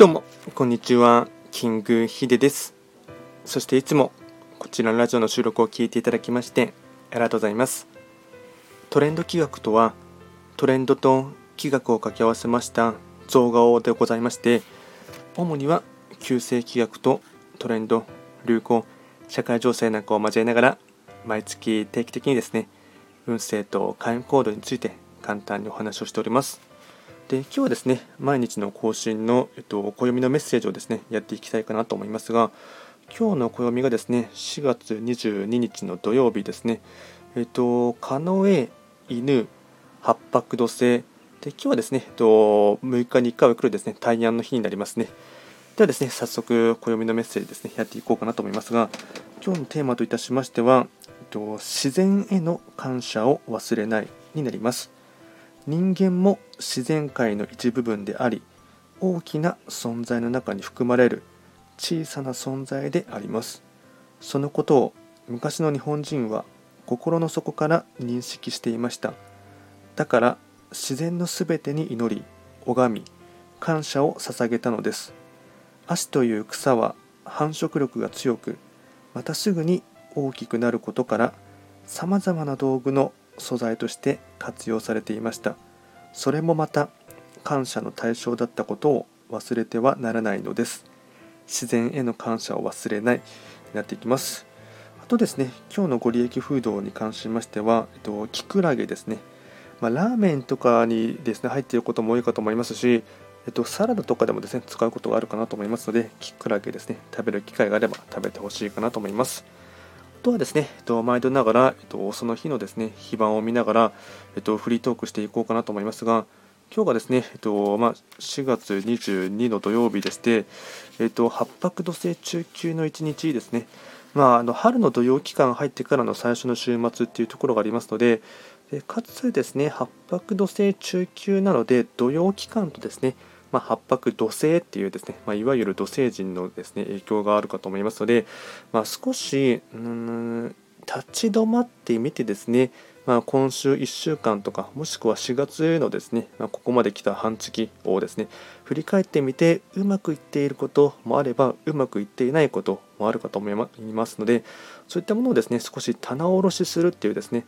どうも、こんにちは。キングヒデです。そしていつもこちらのラジオの収録を聞いていただきましてありがとうございます。トレンド企画とは、トレンドと企画を掛け合わせました造語でございまして、主には旧世企画とトレンド、流行、社会情勢なんかを交えながら、毎月定期的にですね、運勢と会員コードについて簡単にお話をしております。で今日はですね、毎日の更新の、えっと、暦のメッセージをですね、やっていきたいかなと思いますが、今日の暦がですね、4月22日の土曜日ですね、えっと、カノエ、犬、八白土星、で今日はですね、えっと、6日に1回は来るですね、大安の日になりますね。ではですね、早速、暦のメッセージですね、やっていこうかなと思いますが、今日のテーマといたしましては、えっと、自然への感謝を忘れないになります。人間も自然界の一部分であり大きな存在の中に含まれる小さな存在であります。そのことを昔の日本人は心の底から認識していました。だから自然のすべてに祈り拝み感謝を捧げたのです。足という草は繁殖力が強くまたすぐに大きくなることからさまざまな道具の素材として活用されていました。それもまた感謝の対象だったことを忘れてはならないのです。自然への感謝を忘れない。になっていきます。あとですね今日のご利益フードに関しましては、えっと、キクラゲですね、まあ、ラーメンとかにですね入っていることも多いかと思いますしえっと、サラダとかでもですね使うことがあるかなと思いますのでキクラゲですね食べる機会があれば食べてほしいかなと思います。とはですね、えっと、毎度ながら、えっと、その日のですね、非番を見ながら、えっと、フリートークしていこうかなと思いますが、今日がですね、えっとまあ、4月22の土曜日でして、えっと、八白土星中級の1日ですね、まあ、あの春の土曜期間入ってからの最初の週末っていうところがありますので、でかつですね、八白土星中級なので、土曜期間とですね、まあ、八白土星っていうですね、まあ、いわゆる土星人のですね影響があるかと思いますので、まあ、少しうん立ち止まってみてですね、まあ、今週1週間とかもしくは4月のですね、まあ、ここまで来た半月をですね振り返ってみてうまくいっていることもあればうまくいっていないこともあるかと思いますのでそういったものをですね少し棚卸しするっていうですね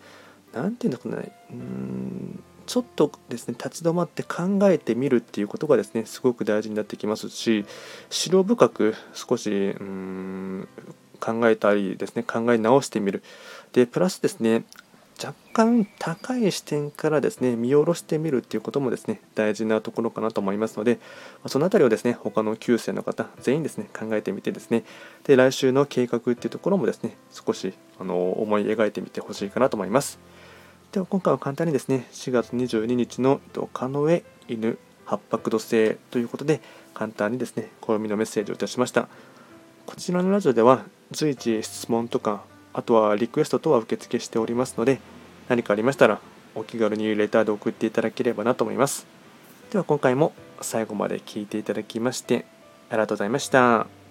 何て言うんだろうねうんちょっとですね立ち止まって考えてみるっていうことがですねすごく大事になってきますし白深く少しうん考えたりですね考え直してみるでプラスですね若干高い視点からですね見下ろしてみるっていうこともですね大事なところかなと思いますのでその辺りをですね他の9世の方全員ですね考えてみてですねで来週の計画っていうところもですね少しあの思い描いてみてほしいかなと思います。では今回は簡単にですね4月22日のカノエ犬八白土星ということで簡単にですね暦のメッセージをいたしました。こちらのラジオでは随時質問とかあとはリクエストとは受付しておりますので何かありましたらお気軽にレターで送っていただければなと思います。では今回も最後まで聴いていただきましてありがとうございました。